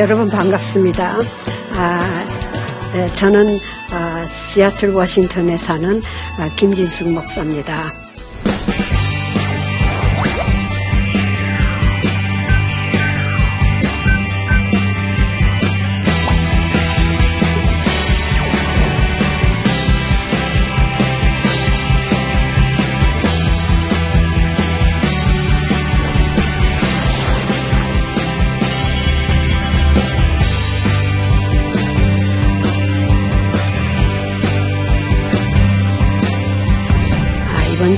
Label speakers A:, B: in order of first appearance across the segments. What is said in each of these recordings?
A: 여러분 반갑습니다. 아, 네, 저는 아, 시애틀 워싱턴에 사는 아, 김진숙 목사입니다.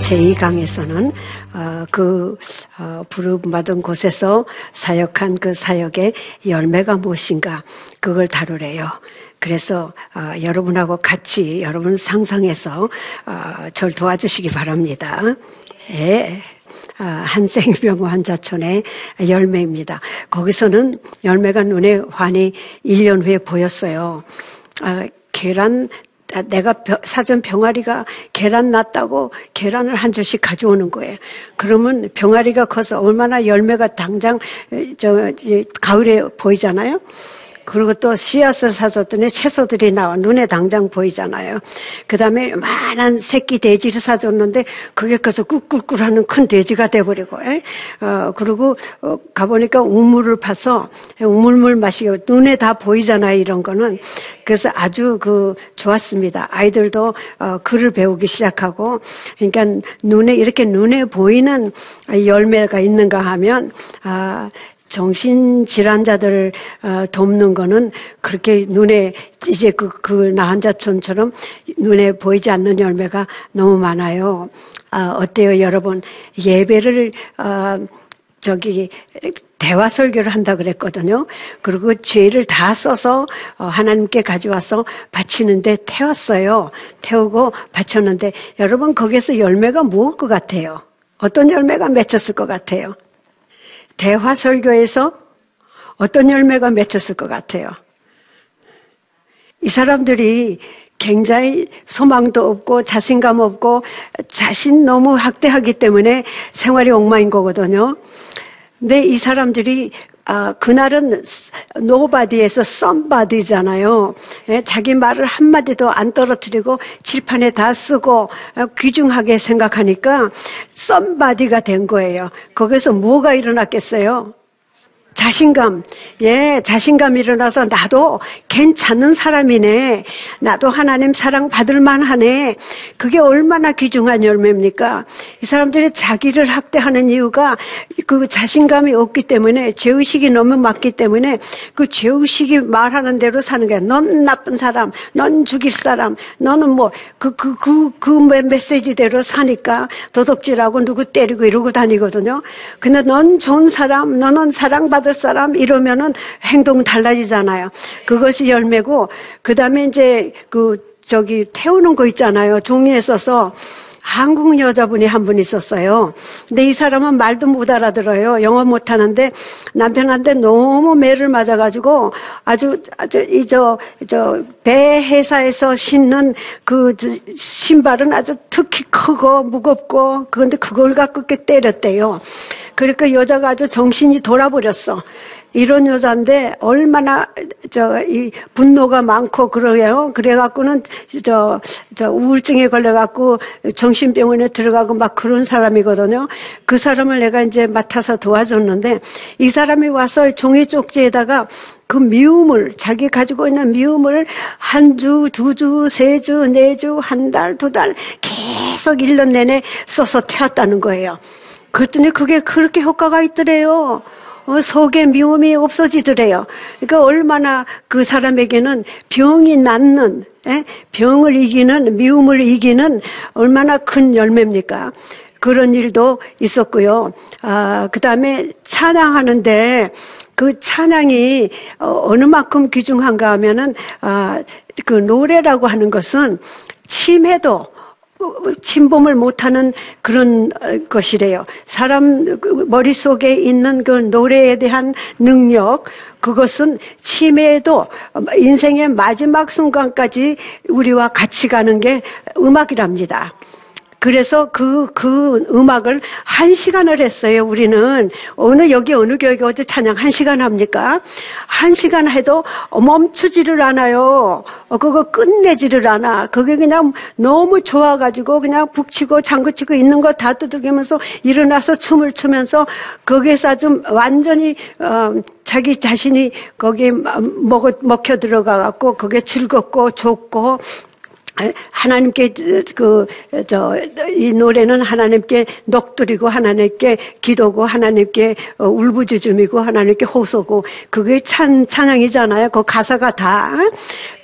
A: 제2강에서는 어, 그 어, 부름받은 곳에서 사역한 그 사역의 열매가 무엇인가 그걸 다루래요. 그래서 어, 여러분하고 같이 여러분 상상해서 어, 저를 도와주시기 바랍니다. 예. 아, 한생병 환자촌의 열매입니다. 거기서는 열매가 눈에 환히 1년 후에 보였어요. 아, 계란 아, 내가 벼- 사전 병아리가 계란 났다고 계란을 한 줄씩 가져오는 거예요. 그러면 병아리가 커서 얼마나 열매가 당장 에, 저 가을에 보이잖아요. 그리고 또 씨앗을 사줬더니 채소들이 나와 눈에 당장 보이잖아요. 그 다음에 요만한 새끼 돼지를 사줬는데 그게 커서 꿀꿀꿀하는 큰 돼지가 돼버리고, 에? 어, 그리고 어, 가보니까 우물을 파서 우물물 마시고 눈에 다 보이잖아요. 이런 거는. 그래서 아주 그 좋았습니다. 아이들도 어, 글을 배우기 시작하고, 그러니까 눈에 이렇게 눈에 보이는 열매가 있는가 하면 아. 정신질환자들 어, 돕는 거는 그렇게 눈에 이제 그, 그 나한자촌처럼 눈에 보이지 않는 열매가 너무 많아요. 아, 어때요, 여러분? 예배를, 어, 저기, 대화 설교를 한다 그랬거든요. 그리고 죄를 다 써서 어, 하나님께 가져와서 바치는데 태웠어요. 태우고 바쳤는데 여러분 거기서 열매가 무엇 것 같아요? 어떤 열매가 맺혔을 것 같아요? 대화 설교에서 어떤 열매가 맺혔을 것 같아요? 이 사람들이 굉장히 소망도 없고 자신감 없고 자신 너무 학대하기 때문에 생활이 엉망인 거거든요. 근데 이 사람들이 아, 그날은 nobody에서 somebody잖아요. 예, 자기 말을 한마디도 안 떨어뜨리고 칠판에 다 쓰고 어, 귀중하게 생각하니까 somebody가 된 거예요. 거기서 뭐가 일어났겠어요? 자신감, 예, 자신감 일어나서 나도 괜찮은 사람이네. 나도 하나님 사랑 받을 만 하네. 그게 얼마나 귀중한 열매입니까? 이 사람들이 자기를 학대하는 이유가 그 자신감이 없기 때문에 죄의식이 너무 많기 때문에 그 죄의식이 말하는 대로 사는 거야. 넌 나쁜 사람, 넌 죽일 사람, 너는 뭐 그, 그, 그, 그 메시지대로 사니까 도덕질하고 누구 때리고 이러고 다니거든요. 근데 넌 좋은 사람, 너는 사랑받 을 사람 이러면은 행동 달라지잖아요. 그것이 열매고, 그 다음에 이제 그, 저기 태우는 거 있잖아요. 종이에 써서. 한국 여자분이 한 분 있었어요. 근데 이 사람은 말도 못 알아들어요. 영어 못 하는데 남편한테 너무 매를 맞아가지고 아주, 아주, 이, 저, 저, 배 회사에서 신는 그 저, 신발은 아주 특히 크고 무겁고 그런데 그걸 갖고 이렇게 때렸대요. 그러니까 여자가 아주 정신이 돌아버렸어. 이런 여자인데 얼마나 저 이 분노가 많고 그러게요. 그래갖고는 저 저 우울증에 걸려갖고 정신병원에 들어가고 막 그런 사람이거든요. 그 사람을 내가 이제 맡아서 도와줬는데 이 사람이 와서 종이 쪽지에다가 그 미움을 자기 가지고 있는 미움을 한 주, 두 주, 세 주, 네 주, 한 달, 두 달 계속 1년 내내 써서 태웠다는 거예요. 그랬더니 그게 그렇게 효과가 있더래요. 어, 속에 미움이 없어지더래요. 그러니까 얼마나 그 사람에게는 병이 낫는, 에? 병을 이기는, 미움을 이기는 얼마나 큰 열매입니까? 그런 일도 있었고요. 아, 그 다음에 찬양하는데 그 찬양이 어, 어느 만큼 귀중한가 하면은, 아, 그 노래라고 하는 것은 침해도 침범을 못하는 그런 어, 것이래요. 사람 그 머릿속에 있는 그 노래에 대한 능력, 그것은 침해도 인생의 마지막 순간까지 우리와 같이 가는 게 음악이랍니다. 그래서 그, 그 음악을 한 시간을 했어요, 우리는. 어느, 여기 어느 교회가 어디 찬양 한 시간 합니까? 한 시간 해도 멈추지를 않아요. 어, 그거 끝내지를 않아. 그게 그냥 너무 좋아가지고 그냥 북치고 장구치고 있는 거 다 두들기면서 일어나서 춤을 추면서 거기에서 아주 완전히, 어, 자기 자신이 거기에 먹어, 먹혀 들어가갖고 그게 즐겁고 좋고 하나님께 그 저 이 노래는 하나님께 넋두리고 하나님께 기도고 하나님께 어, 울부짖음이고 하나님께 호소고 그게 찬 찬양이잖아요. 그 가사가 다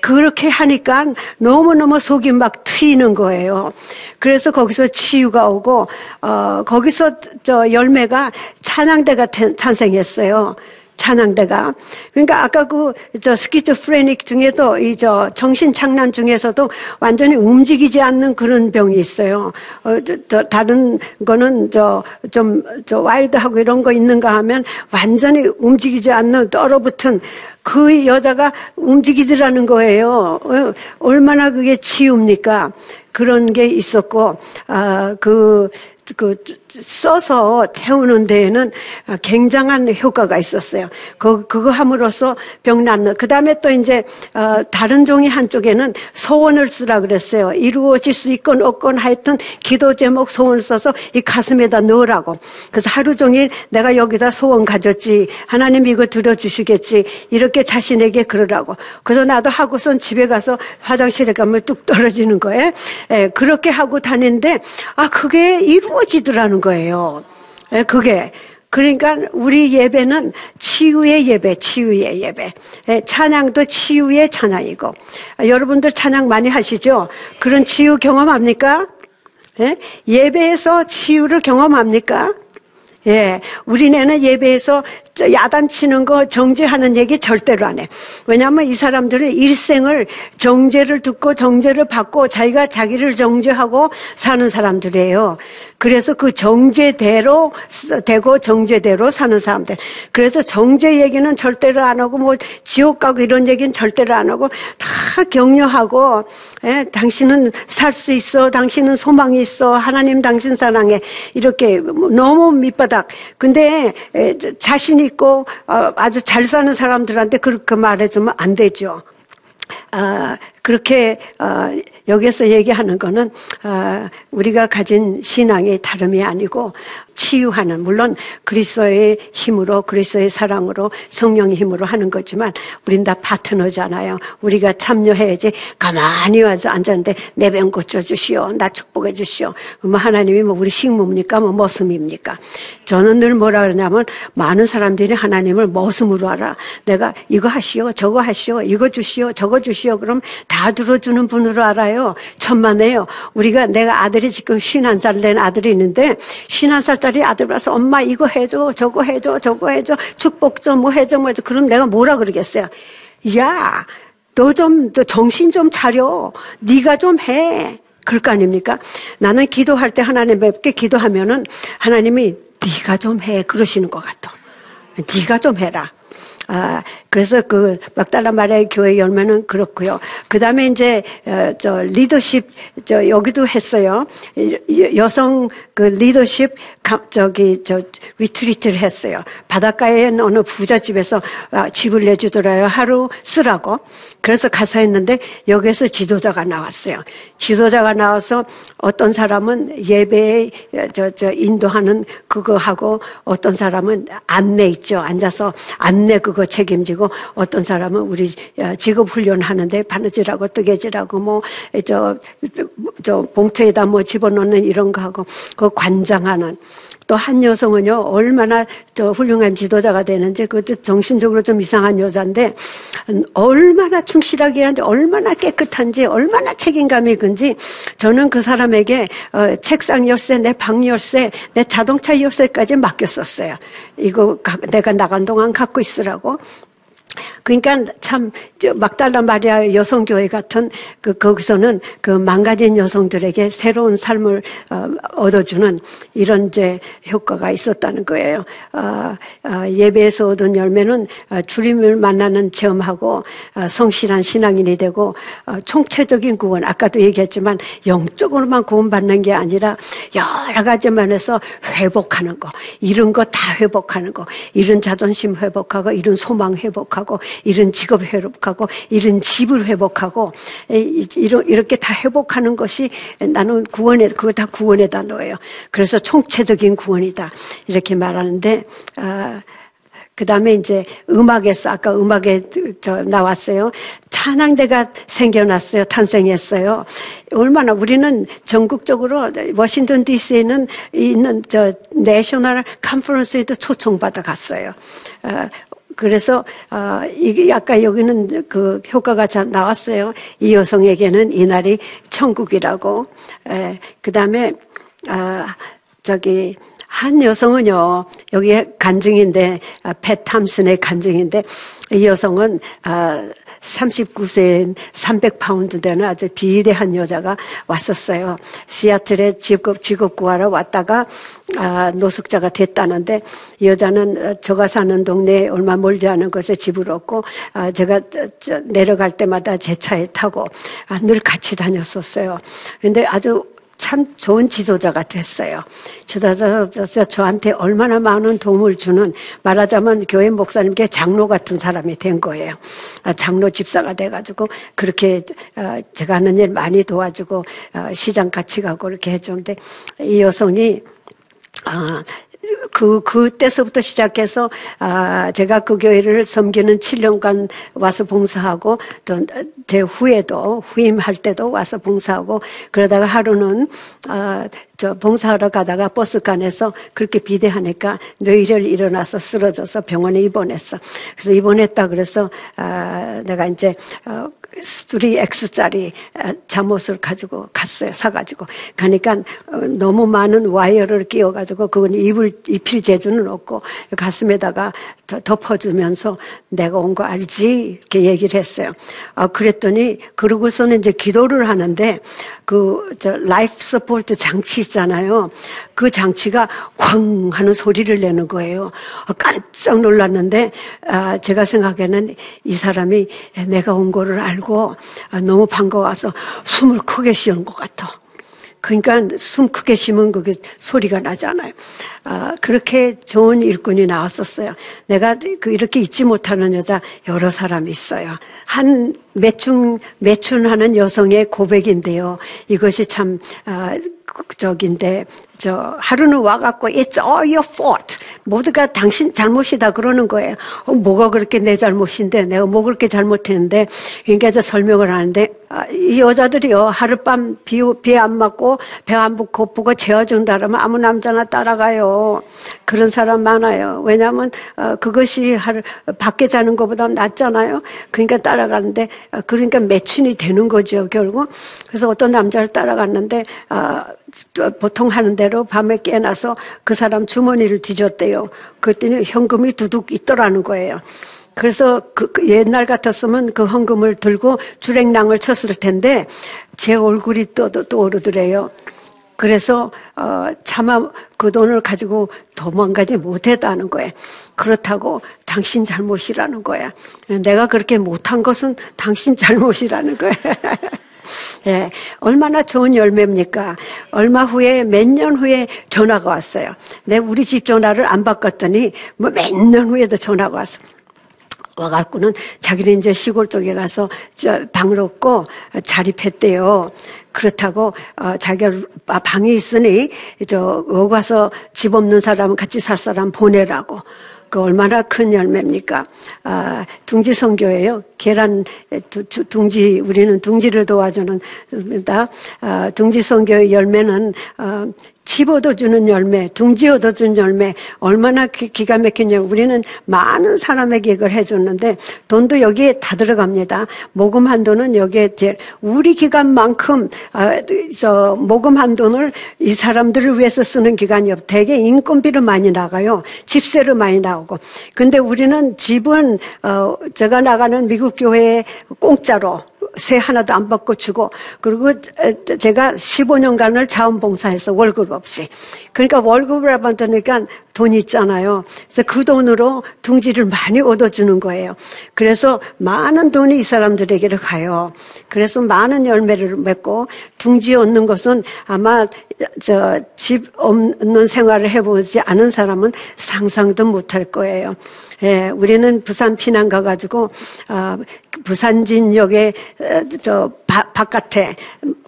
A: 그렇게 하니까 너무 너무 속이 막 트이는 거예요. 그래서 거기서 치유가 오고 어 거기서 저 열매가 찬양대가 탄생했어요. 찬양대가. 그러니까 아까 그 저 스키즈프레닉 중에도 이 저 정신 착란 중에서도 완전히 움직이지 않는 그런 병이 있어요. 어, 저, 저 다른 거는 저 좀 저 와일드하고 이런 거 있는가 하면 완전히 움직이지 않는 떨어붙은 그 여자가 움직이더라는 거예요. 어, 얼마나 그게 치웁니까? 그런 게 있었고, 아, 그, 그 써서 태우는 데에는 굉장한 효과가 있었어요. 그, 그거 함으로써 병 낫는. 그 다음에 또 이제, 어, 다른 종이 한쪽에는 소원을 쓰라 그랬어요. 이루어질 수 있건 없건 하여튼 기도 제목 소원 써서 이 가슴에다 넣으라고. 그래서 하루 종일 내가 여기다 소원 가졌지. 하나님 이거 들어주시겠지. 이렇게 자신에게 그러라고. 그래서 나도 하고선 집에 가서 화장실에 가면 뚝 떨어지는 거예요. 예, 그렇게 하고 다니는데, 아, 그게 이루어지더라는 거예요. 예, 그게. 그러니까 우리 예배는 치유의 예배, 치유의 예배. 예, 찬양도 치유의 찬양이고. 아, 여러분들 찬양 많이 하시죠? 그런 치유 경험합니까? 예? 예배에서 치유를 경험합니까? 예, 우리네는 예배에서 야단치는 거 정죄하는 얘기 절대로 안 해. 왜냐하면 이 사람들은 일생을 정죄를 듣고 정죄를 받고 자기가 자기를 정죄하고 사는 사람들이에요. 그래서 그 정죄대로 되고 정죄대로 사는 사람들. 그래서 정죄 얘기는 절대로 안 하고 뭐 지옥 가고 이런 얘기는 절대로 안 하고 다 격려하고 예, 당신은 살 수 있어. 당신은 소망이 있어. 하나님 당신 사랑해. 이렇게 너무 밑바 닥. 근데 자신이 있고 어, 아주 잘 사는 사람들한테 그렇게 말해주면 안 되죠. 아, 그렇게 어, 여기서 얘기하는 거는 어, 우리가 가진 신앙의 다름이 아니고 치유하는 물론 그리스도의 힘으로 그리스도의 사랑으로 성령의 힘으로 하는 거지만 우린 다 파트너잖아요. 우리가 참여해야지 가만히 와서 앉았는데 내 병 고쳐 주시오. 나 축복해 주시오. 뭐 하나님이 뭐 우리 식모입니까? 뭐 머슴입니까? 저는 늘 뭐라 그러냐면 많은 사람들이 하나님을 머슴으로 알아. 내가 이거 하시오, 저거 하시오, 이거 주시오, 저거 주시오. 그럼 다 들어주는 분으로 알아요. 천만에요. 우리가 내가 아들이 지금 쉰한 살된 아들이 있는데 쉰한 살 짜리 아들 와서 엄마 이거 해줘, 저거 해줘, 저거 해줘, 축복 좀 뭐 해줘, 뭐 해줘. 그럼 내가 뭐라 그러겠어요? 야, 너 좀, 너 정신 좀 차려. 네가 좀 해. 그럴 거 아닙니까? 나는 기도할 때 하나님께 기도하면은 하나님이 네가 좀 해. 그러시는 것 같아. 네가 좀 해라. 아, 그 그래서 그 막달라 마리아의 교회 열매는 그렇고요. 그 다음에 이제 어, 저 리더십 저 여기도 했어요. 여- 여성 그 리더십 가- 저기 저 위트리트를 했어요. 바닷가에 어느 부잣집에서 아, 집을 내주더라요. 하루 쓰라고. 그래서 가서 했는데 여기에서 지도자가 나왔어요. 지도자가 나와서 어떤 사람은 예배에 저, 저 인도하는 그거 하고 어떤 사람은 안내 있죠. 앉아서 안내 그거 책임지고 어떤 사람은 우리 어, 직업 훈련하는데 바느질하고 뜨개질하고 뭐저 저 봉투에다 뭐 집어넣는 이런 거 하고 그 관장하는 또 한 여성은요 얼마나 저 훌륭한 지도자가 되는지 그것도 정신적으로 좀 이상한 여자인데 음, 얼마나 충실하게 하는데 얼마나 깨끗한지 얼마나 책임감이 큰지 저는 그 사람에게 어, 책상 열쇠 내 방 열쇠 내 자동차 열쇠까지 맡겼었어요. 이거 가- 내가 나간 동안 갖고 있으라고 그러니까 참저 막달라 마리아 여성교회 같은 그 거기서는 그 망가진 여성들에게 새로운 삶을 어, 얻어주는 이런 이제 효과가 있었다는 거예요. 어, 어, 예배에서 얻은 열매는 어, 주님을 만나는 체험하고 어, 성실한 신앙인이 되고 어, 총체적인 구원 아까도 얘기했지만 영적으로만 구원받는 게 아니라 여러 가지 면에서 회복하는 거 이런 거 다 회복하는 거 이런 자존심 회복하고 이런 소망 회복하고 이런 직업 회복하고 이런 집을 회복하고 이렇게 다 회복하는 것이 나는 구원에 그거 다 구원에다 넣어요. 그래서 총체적인 구원이다 이렇게 말하는데. 아, 그 다음에 이제 음악에서 아까 음악에 저 나왔어요. 찬양대가 생겨났어요. 탄생했어요. 얼마나 우리는 전국적으로 워싱턴 DC에는 있는 저 내셔널 컨퍼런스에도 초청받아 갔어요. 어, 그래서 어, 이게 아까 여기는 그 효과가 잘 나왔어요. 이 여성에게는 이날이 천국이라고. 그 다음에 아, 저기 한 여성은요, 여기에 간증인데, 아, 팻 탐슨의 간증인데, 이 여성은, 아, 39세인 300파운드 되는 아주 비대한 여자가 왔었어요. 시애틀에 직업, 직업 구하러 왔다가, 아, 노숙자가 됐다는데, 이 여자는 어, 저가 사는 동네에 얼마 멀지 않은 곳에 집을 얻고, 아, 제가 내려갈 때마다 제 차에 타고, 아, 늘 같이 다녔었어요. 근데 아주 참 좋은 지도자가 됐어요. 지도자로서 저한테 얼마나 많은 도움을 주는 말하자면 교회 목사님께 장로 같은 사람이 된 거예요. 아, 장로 집사가 돼가지고 그렇게 어, 제가 하는 일 많이 도와주고 어, 시장 같이 가고 이렇게 해주는데 이 여성이 아, 그, 그때서부터 시작해서, 아, 제가 그 교회를 섬기는 7년간 와서 봉사하고, 또 제 후에도, 후임할 때도 와서 봉사하고, 그러다가 하루는, 아, 저 봉사하러 가다가 버스간에서 그렇게 비대하니까 뇌일을 일어나서 쓰러져서 병원에 입원했어. 그래서 입원했다 그래서, 아, 내가 이제, 어, 3X짜리 잠옷을 가지고 갔어요. 사가지고. 가니까 어, 너무 많은 와이어를 끼워가지고 그건 입을, 입힐 재주는 없고 가슴에다가 더 덮어주면서 내가 온 거 알지? 이렇게 얘기를 했어요. 아, 그랬더니 그러고서는 이제 기도를 하는데 그, 저, life support 장치 있잖아요. 그 장치가 쾅 하는 소리를 내는 거예요. 아, 깜짝 놀랐는데, 아, 제가 생각에는 이 사람이 내가 온 거를 알고 아, 너무 반가워서 숨을 크게 쉬는 것 같아. 그러니까 숨 크게 쉬면 그게 소리가 나잖아요. 아, 그렇게 좋은 일꾼이 나왔었어요. 내가 그 이렇게 잊지 못하는 여자 여러 사람이 있어요. 한 매춘, 매춘하는 여성의 고백인데요. 이것이 참, 아, 저긴데, 저, 하루는 와갖고, it's all your fault. 모두가 당신 잘못이다 그러는 거예요. 어, 뭐가 그렇게 내 잘못인데, 내가 뭐 그렇게 잘못했는데, 그러니까 저 설명을 하는데, 아, 이 여자들이요, 하룻밤 비, 비안 맞고, 배 안 고프고 재워준다 그러면 아무 남자나 따라가요. 그런 사람 많아요. 왜냐하면, 어, 그것이 하루, 밖에 자는 것보다 낫잖아요. 그러니까 따라가는데, 어, 그러니까 매춘이 되는 거죠, 결국. 그래서 어떤 남자를 따라갔는데, 아, 또 보통 하는 대로 밤에 깨나서 그 사람 주머니를 뒤졌대요. 그랬더니 현금이 두둑 있더라는 거예요. 그래서 그, 그 옛날 같았으면 그 헌금을 들고 주랭랑을 쳤을 텐데 제 얼굴이 또, 또, 떠오르더래요. 그래서 어 차마 그 돈을 가지고 도망가지 못했다는 거예요. 그렇다고 당신 잘못이라는 거야. 내가 그렇게 못한 것은 당신 잘못이라는 거야. 예, 얼마나 좋은 열매입니까? 얼마 후에, 몇 년 후에 전화가 왔어요. 내 우리 집 전화를 안 바꿨더니, 뭐 몇 년 후에도 전화가 왔어. 와갖고는 자기는 이제 시골 쪽에 가서 저 방을 얻고 자립했대요. 그렇다고 어 자기가 방이 있으니 저 오가서 집 없는 사람 같이 살 사람 보내라고. 그 얼마나 큰 열매입니까? 아, 둥지 성교예요. 계란 둥지 우리는 둥지를 도와주는 아, 둥지 성교의 열매는 어, 집 얻어주는 열매, 둥지 얻어주는 열매, 얼마나 기, 가 막히냐. 우리는 많은 사람에게 이걸 해줬는데, 돈도 여기에 다 들어갑니다. 모금한 돈은 여기에 제 우리 기간만큼, 어, 저, 모금 한 돈을 이 사람들을 위해서 쓰는 기간이 없. 대개 인건비로 많이 나가요. 집세로 많이 나오고. 근데 우리는 집은, 어, 제가 나가는 미국 교회에 공짜로, 세 하나도 안 받고 주고 그리고 제가 15년간을 자원봉사해서 월급 없이 그러니까 월급을 받으니까 돈이 있잖아요. 그래서 그 돈으로 둥지를 많이 얻어주는 거예요. 그래서 많은 돈이 이 사람들에게로 가요. 그래서 많은 열매를 맺고 둥지 얻는 것은 아마 저 집 없는 생활을 해보지 않은 사람은 상상도 못할 거예요. 예, 우리는 부산 피난 가가지고 어, 부산진역에 저 바, 바깥에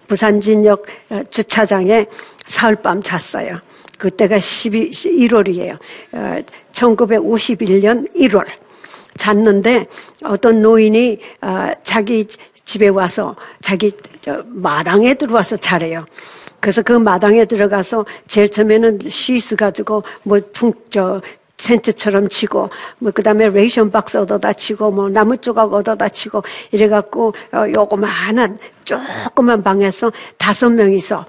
A: 부산진역 주차장에 사흘밤 잤어요. 그때가 12, 1월이에요. 1951년 1월. 잤는데 어떤 노인이 어, 자기 집에 와서 자기 마당에 들어와서 자래요. 그래서 그 마당에 들어가서 제일 처음에는 시스 가지고 뭐 풍 저 텐트처럼 치고 뭐 그다음에 ration box 얻어다 치고 뭐 나무 조각 얻어다 치고 이래 갖고 어, 요거만한 조그만 방에서 다섯 명이서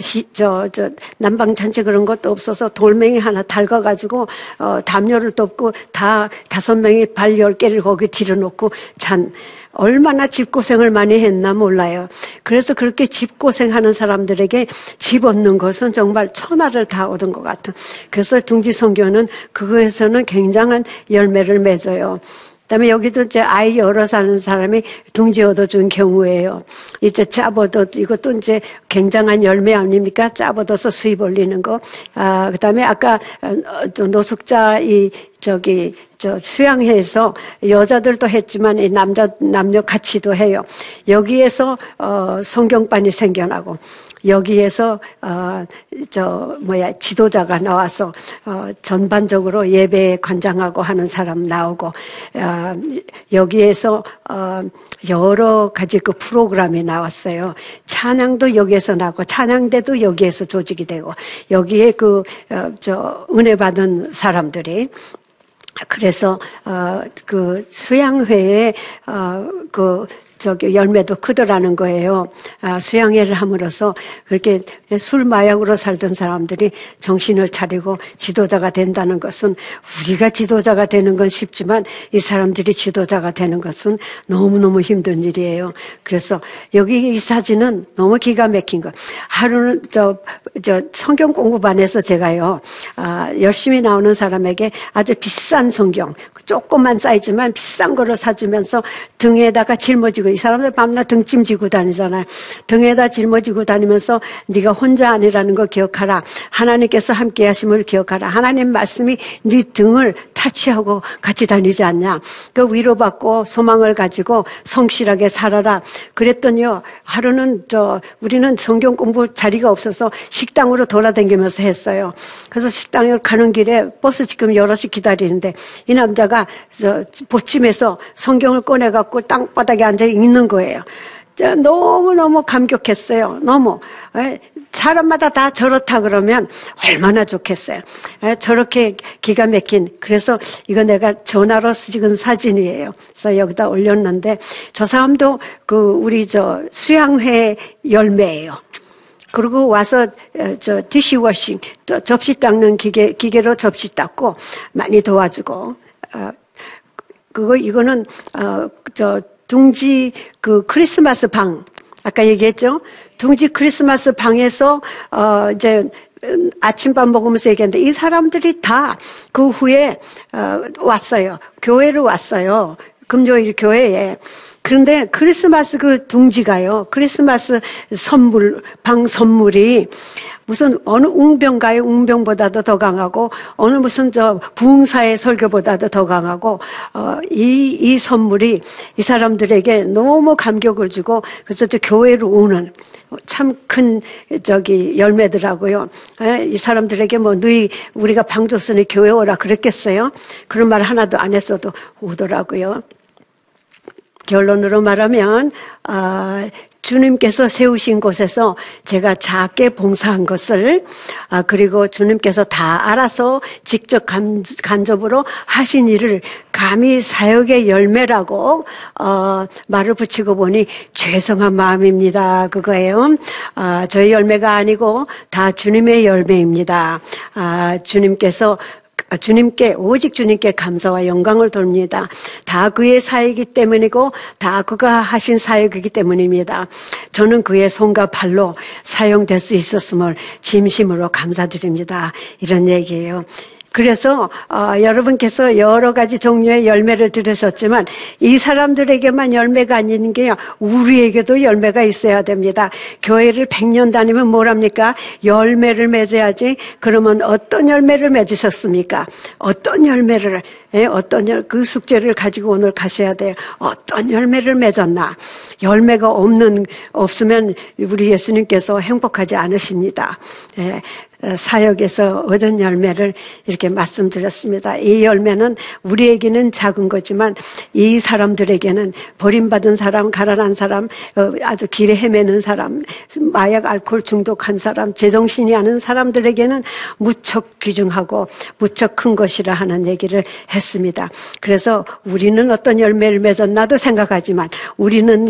A: 저저 저 난방 장치 그런 것도 없어서 돌멩이 하나 달궈가지고 어, 담요를 덮고 다 다섯 명이 발 열 개를 거기 들여놓고 잔 얼마나 집고생을 많이 했나 몰라요. 그래서 그렇게 집고생하는 사람들에게 집 얻는 것은 정말 천하를 다 얻은 것 같은. 그래서 둥지 성교는 그거에서는 굉장한 열매를 맺어요. 그다음에 여기도 이제 아이 열어 사는 사람이 둥지 얻어준 경우예요. 이제 짜버더 이것도 이제 굉장한 열매 아닙니까? 짜버더서 수입 올리는 거. 아 그다음에 아까 어, 노숙자 이 저기 저 수양회에서 여자들도 했지만 이 남자 남녀 같이도 해요. 여기에서 어 성경반이 생겨나고 여기에서 어 저 뭐야 지도자가 나와서 어 전반적으로 예배에 관장하고 하는 사람 나오고 어 여기에서 어 여러 가지 그 프로그램이 나왔어요. 찬양도 여기에서 나고 찬양대도 여기에서 조직이 되고 여기에 그 저 은혜 받은 사람들이 그래서 어 그 수양회에 어 그 저기 열매도 크더라는 거예요. 아, 수양회를 함으로써 그렇게 술 마약으로 살던 사람들이 정신을 차리고 지도자가 된다는 것은 우리가 지도자가 되는 건 쉽지만 이 사람들이 지도자가 되는 것은 너무너무 힘든 일이에요. 그래서 여기 이 사진은 너무 기가 막힌 거. 하루는 저, 저 성경 공부반에서 제가요, 아, 열심히 나오는 사람에게 아주 비싼 성경, 조금만 사이즈만 비싼 거를 사주면서 등에다가 짊어지고 이 사람들 밤낮 등짐 지고 다니잖아요. 등에다 짊어지고 다니면서 네가 혼자 아니라는 거 기억하라. 하나님께서 함께 하심을 기억하라. 하나님 말씀이 네 등을 타치하고 같이 다니지 않냐. 그 위로받고 소망을 가지고 성실하게 살아라. 그랬더니요. 하루는 저 우리는 성경 공부 자리가 없어서 식당으로 돌아다니면서 했어요. 그래서 식당에 가는 길에 버스 지금 여럿이 기다리는데 이 남자가 저 보침에서 성경을 꺼내 갖고 땅바닥에 앉아 읽는 거예요. 너무너무 감격했어요. 너무. 사람마다 다 저렇다 그러면 얼마나 좋겠어요. 저렇게 기가 막힌. 그래서 이거 내가 전화로 찍은 사진이에요. 그래서 여기다 올렸는데 저 사람도 그 우리 저 수양회 열매예요. 그리고 와서 저 디시워싱 접시 닦는 기계 기계로 접시 닦고 많이 도와주고 어, 그거 이거는 어 저 둥지 그 크리스마스 방 아까 얘기했죠? 둥지 크리스마스 방에서 어 이제 음, 아침밥 먹으면서 얘기했는데 이 사람들이 다 그 후에 어 왔어요. 교회로 왔어요. 금요일 교회에. 그런데 크리스마스 그 둥지가요. 크리스마스 선물, 방 선물이 무슨 어느 웅병가의 웅병보다도 더 강하고 어느 무슨 저 부흥사의 설교보다도 더 강하고 어, 이, 이 선물이 이 사람들에게 너무 감격을 주고 그래서 저 교회로 오는 참 큰 저기 열매더라고요. 에, 이 사람들에게 뭐 너희 우리가 방 줬으니 교회 오라 그랬겠어요? 그런 말 하나도 안 했어도 오더라고요. 결론으로 말하면 아, 주님께서 세우신 곳에서 제가 작게 봉사한 것을 아, 그리고 주님께서 다 알아서 직접 간, 간접으로 하신 일을 감히 사역의 열매라고 어, 말을 붙이고 보니 죄송한 마음입니다. 그거예요. 아, 저희 열매가 아니고 다 주님의 열매입니다. 아, 주님께서 아, 주님께 오직 주님께 감사와 영광을 돌립니다. 다 그의 사역이기 때문이고 다 그가 하신 사역이기 때문입니다. 저는 그의 손과 발로 사용될 수 있었음을 진심으로 감사드립니다. 이런 얘기예요. 그래서 어, 여러분께서 여러 가지 종류의 열매를 들으셨지만 이 사람들에게만 열매가 아닌 게 우리에게도 열매가 있어야 됩니다. 교회를 100년 다니면 뭐랍니까? 열매를 맺어야지. 그러면 어떤 열매를 맺으셨습니까? 어떤 열매를 예, 어떤 열, 그 숙제를 가지고 오늘 가셔야 돼요. 어떤 열매를 맺었나? 열매가 없는, 없으면 우리 예수님께서 행복하지 않으십니다. 예, 어, 사역에서 얻은 열매를 이렇게 말씀드렸습니다. 이 열매는 우리에게는 작은 거지만 이 사람들에게는 버림받은 사람, 가난한 사람, 어, 아주 길에 헤매는 사람, 마약 알코올 중독한 사람, 제정신이 아닌 사람들에게는 무척 귀중하고 무척 큰 것이라 하는 얘기를 했습니다. 그래서 우리는 어떤 열매를 맺었나도 생각하지만 우리는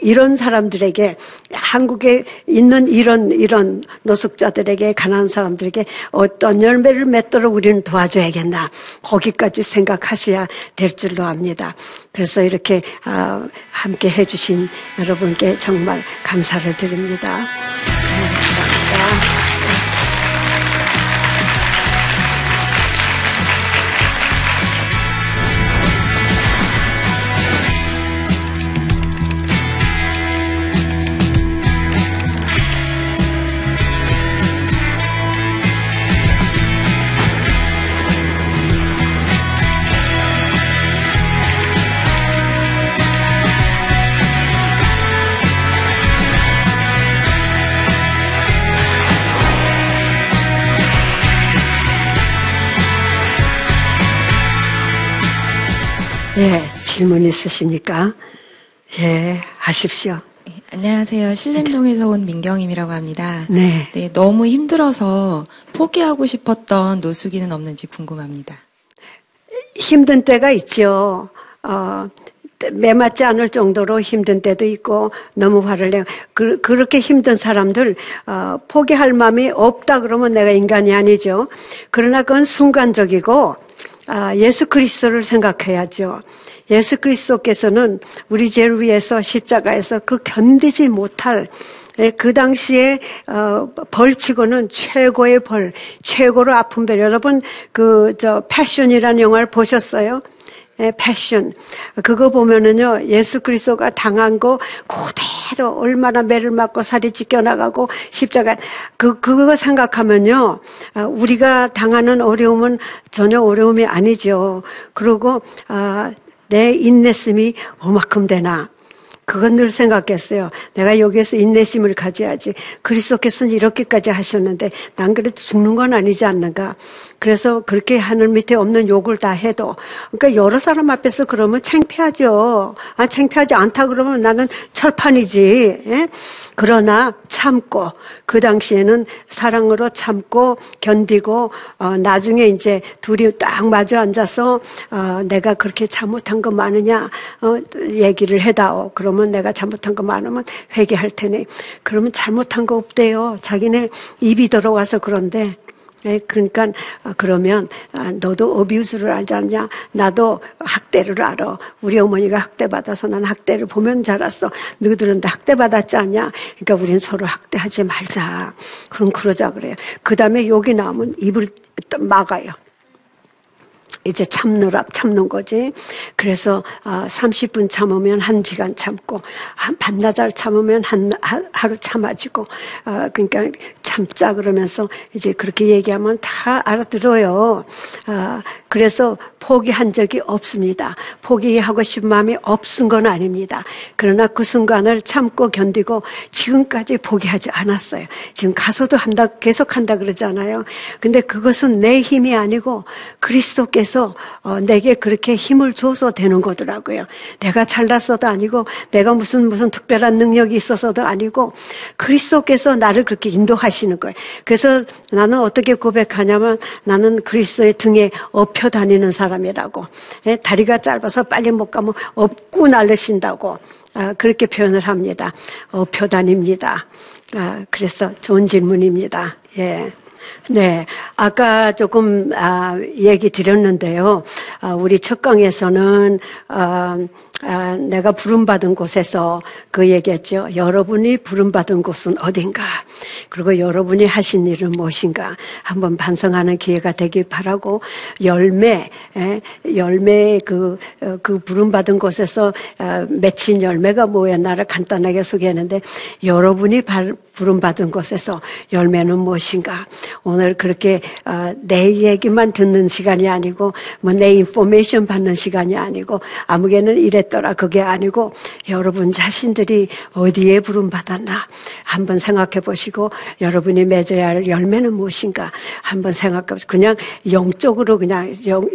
A: 이런 사람들에게 한국에 있는 이런 이런 노숙자들에게 가난한 사람들에게 어떤 열매를 맺도록 우리는 도와줘야겠나 거기까지 생각하셔야 될 줄로 압니다. 그래서 이렇게 아, 함께 해주신 여러분께 정말 감사를 드립니다. 예, 질문 있으십니까? 예, 하십시오.
B: 네, 안녕하세요. 신림동에서 온 민경임이라고 합니다.
A: 네.
B: 너무 힘들어서 포기하고 싶었던 노숙인은 없는지 궁금합니다.
A: 힘든 때가 있죠. 어, 매맞지 않을 정도로 힘든 때도 있고 너무 화를 내고 그, 그렇게 힘든 사람들 어, 포기할 마음이 없다 그러면 내가 인간이 아니죠. 그러나 그건 순간적이고 아, 예수 그리스도를 생각해야죠. 예수 그리스도께서는 우리 죄를 위해서 십자가에서 그 견디지 못할 예, 그 당시에 어, 벌치고는 최고의 벌, 최고로 아픈 벌. 여러분 그 저 패션이라는 영화를 보셨어요? 예, 패션. 그거 보면은요, 예수 그리스도가 당한 거 그대로 얼마나 매를 맞고 살이 찢겨나가고 십자가, 그, 그거 생각하면요, 아, 우리가 당하는 어려움은 전혀 어려움이 아니죠. 그리고, 아, 내 인내심이 얼마큼 되나. 그건 늘 생각했어요. 내가 여기에서 인내심을 가져야지. 그리스도께서는 이렇게까지 하셨는데 난 그래도 죽는 건 아니지 않는가. 그래서 그렇게 하늘 밑에 없는 욕을 다 해도 그러니까 여러 사람 앞에서 그러면 창피하죠. 아 창피하지 않다 그러면 나는 철판이지. 예? 그러나 참고 그 당시에는 사랑으로 참고 견디고 어, 나중에 이제 둘이 딱 마주 앉아서 어, 내가 그렇게 잘못한 거 많으냐 어, 얘기를 해다오. 그러면 내가 잘못한 거 많으면 회개할 테니. 그러면 잘못한 거 없대요. 자기네 입이 들어와서 그런데 예, 그러니까 아, 그러면 아, 너도 어비우스를 알지 않냐? 나도 학대를 알아. 우리 어머니가 학대 받아서 난 학대를 보면 자랐어. 너희들은 다 학대 받았지 않냐? 그러니까 우린 서로 학대하지 말자. 그럼 그러자 그래요. 그 다음에 욕이 나오면 입을 막아요. 이제 참느라 참는 거지. 그래서 어, 30분 참으면 한 시간 참고 한 반나절 참으면 한 하- 하루 참아지고 어, 그러니까 참자 그러면서 이제 그렇게 얘기하면 다 알아들어요. 어, 그래서 포기한 적이 없습니다. 포기하고 싶은 마음이 없은 건 아닙니다. 그러나 그 순간을 참고 견디고 지금까지 포기하지 않았어요. 지금 가서도 한다 계속 한다 그러잖아요. 근데 그것은 내 힘이 아니고 그리스도께서 어, 내게 그렇게 힘을 줘서 되는 거더라고요. 내가 잘났어도 아니고 내가 무슨 무슨 특별한 능력이 있어서도 아니고 그리스도께서 나를 그렇게 인도하시는 거예요. 그래서 나는 어떻게 고백하냐면 나는 그리스도의 등에 업혀 다니는 사람 이라고. 예, 다리가 짧아서 빨리 못 가면 업고 날르신다고 아, 그렇게 표현을 합니다. 업혀 다닙니다. 아, 그래서 좋은 질문입니다. 예. 네, 아까 조금 아, 얘기 드렸는데요. 아, 우리 첫 강에서는 아, 아, 내가 부름받은 곳에서 그 얘기했죠. 여러분이 부름받은 곳은 어딘가? 그리고 여러분이 하신 일은 무엇인가? 한번 반성하는 기회가 되길 바라고 열매, 예, 열매 그, 어, 그 부름받은 곳에서 어, 맺힌 열매가 뭐였나를 간단하게 소개했는데 여러분이 발- 부름받은 곳에서 열매는 무엇인가? 오늘 그렇게 어, 내 얘기만 듣는 시간이 아니고 뭐 내 인포메이션 받는 시간이 아니고 아무개는 이랬 더라 그게 아니고 여러분 자신들이 어디에 부름받았나 한번 생각해 보시고 여러분이 맺어야 할 열매는 무엇인가 한번 생각해 보시고 그냥 영적으로 그냥 영,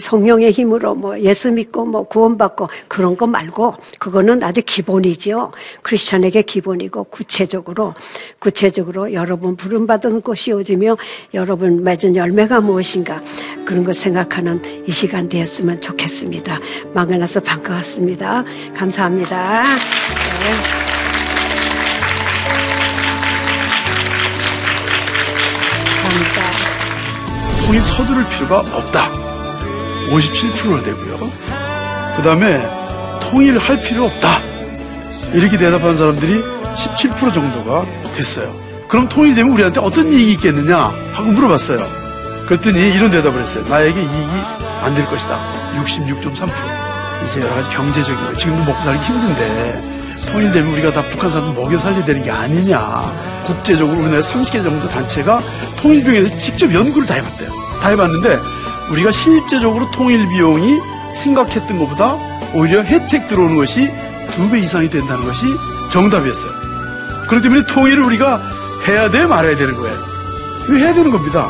A: 성령의 힘으로 뭐 예수 믿고 뭐 구원받고 그런 거 말고 그거는 아주 기본이지요. 크리스천에게 기본이고 구체적으로 구체적으로 여러분 부름받은 곳이 어디며 여러분 맺은 열매가 무엇인가 그런 거 생각하는 이 시간 되었으면 좋겠습니다. 만나서 반가웠습니다. 감사합니다. 네.
C: 통일 서두를 필요가 없다. 57%나 되고요. 그 다음에 통일할 필요 없다. 이렇게 대답한 사람들이 17% 정도가 됐어요. 그럼 통일되면 우리한테 어떤 이익이 있겠느냐 하고 물어봤어요. 그랬더니 이런 대답을 했어요. 나에게 이익이 안 될 것이다. 66.3%. 이제 여러 가지 경제적인 거, 지금도 먹고 살기 힘든데 통일되면 우리가 다 북한 사람 먹여 살려야 되는 게 아니냐. 국제적으로 우리나라 30개 정도 단체가 통일 비용에서 직접 연구를 다 해봤대요. 다 해봤는데 우리가 실제적으로 통일 비용이 생각했던 것보다 오히려 혜택 들어오는 것이 두 배 이상이 된다는 것이 정답이었어요. 그렇기 때문에 통일을 우리가 해야 돼 말아야 되는 거예요. 해야 되는 겁니다.